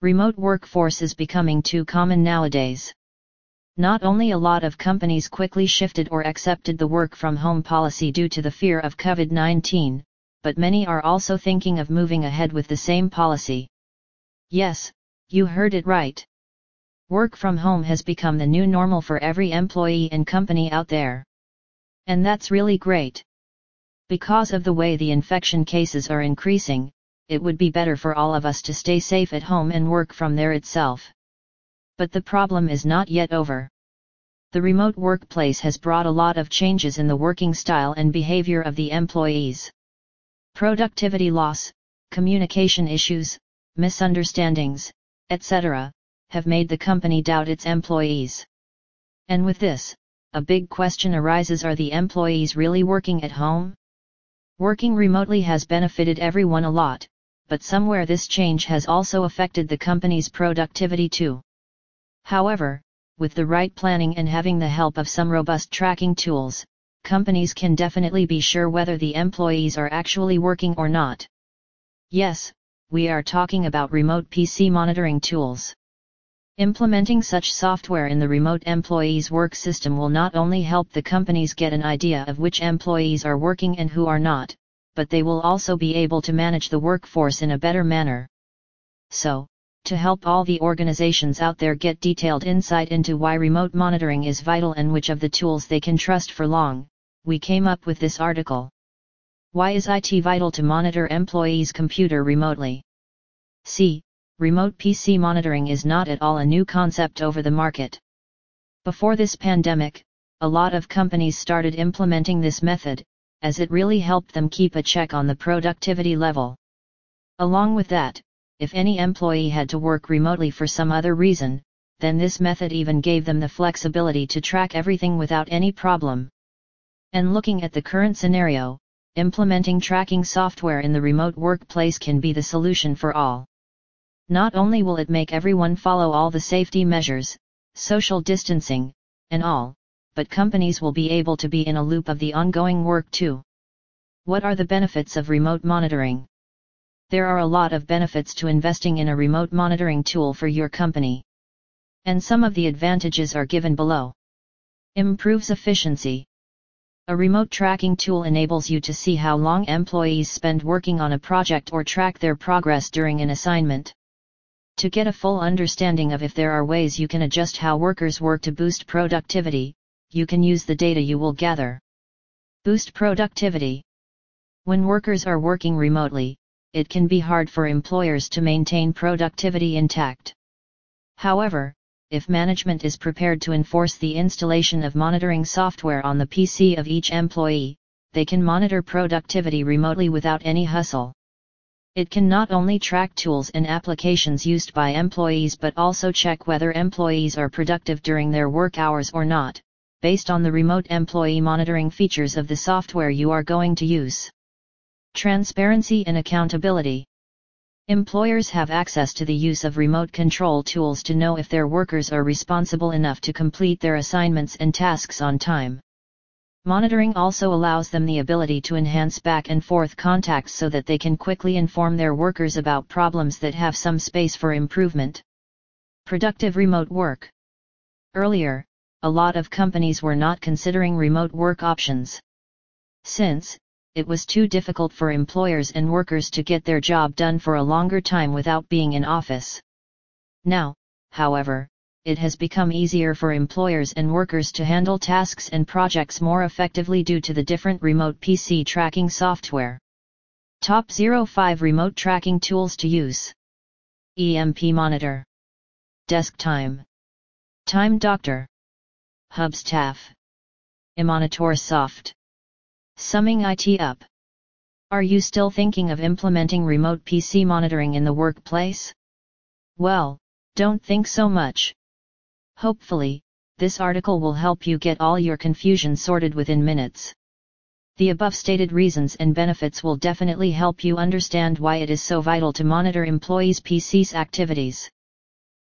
Remote workforce is becoming too common nowadays. Not only a lot of companies quickly shifted or accepted the work from home policy due to the fear of COVID-19, but many are also thinking of moving ahead with the same policy. Yes, you heard it right. Work from home has become the new normal for every employee and company out there. And that's really great. Because of the way the infection cases are increasing, it would be better for all of us to stay safe at home and work from there itself. But the problem is not yet over. The remote workplace has brought a lot of changes in the working style and behavior of the employees. Productivity loss, communication issues, misunderstandings, etc., have made the company doubt its employees. And with this, a big question arises are the employees really working at home? Working remotely has benefited everyone a lot, but somewhere this change has also affected the company's productivity too. However, with the right planning and having the help of some robust tracking tools, companies can definitely be sure whether the employees are actually working or not. Yes, we are talking about remote PC monitoring tools. Implementing such software in the remote employees work system will not only help the companies get an idea of which employees are working and who are not, but they will also be able to manage the workforce in a better manner. So, to help all the organizations out there get detailed insight into why remote monitoring is vital and which of the tools they can trust for long, we came up with this article. Why is IT vital to monitor employees' computer remotely? See, remote PC monitoring is not at all a new concept over the market. Before this pandemic, a lot of companies started implementing this method, as it really helped them keep a check on the productivity level. Along with that, if any employee had to work remotely for some other reason, then this method even gave them the flexibility to track everything without any problem. And looking at the current scenario, implementing tracking software in the remote workplace can be the solution for all. Not only will it make everyone follow all the safety measures, social distancing, and all, but companies will be able to be in a loop of the ongoing work too. What are the benefits of remote monitoring? There are a lot of benefits to investing in a remote monitoring tool for your company. And some of the advantages are given below. Improves efficiency. A remote tracking tool enables you to see how long employees spend working on a project or track their progress during an assignment. To get a full understanding of if there are ways you can adjust how workers work to boost productivity, you can use the data you will gather. Boost productivity. When workers are working remotely, it can be hard for employers to maintain productivity intact. However, if management is prepared to enforce the installation of monitoring software on the PC of each employee, they can monitor productivity remotely without any hustle. It can not only track tools and applications used by employees but also check whether employees are productive during their work hours or not, based on the remote employee monitoring features of the software you are going to use. Transparency and accountability. Employers have access to the use of remote control tools to know if their workers are responsible enough to complete their assignments and tasks on time. Monitoring also allows them the ability to enhance back and forth contacts so that they can quickly inform their workers about problems that have some space for improvement. Productive remote work. Earlier, a lot of companies were not considering remote work options. Since, it was too difficult for employers and workers to get their job done for a longer time without being in office. Now, however, it has become easier for employers and workers to handle tasks and projects more effectively due to the different remote PC tracking software. Top 05 Remote Tracking Tools to Use EMP Monitor Desk Time Time Doctor Hubstaff. Emonitor Soft. Summing IT up. Are you still thinking of implementing remote PC monitoring in the workplace? Well, don't think so much. Hopefully, this article will help you get all your confusion sorted within minutes. The above stated reasons and benefits will definitely help you understand why it is so vital to monitor employees' PC's activities.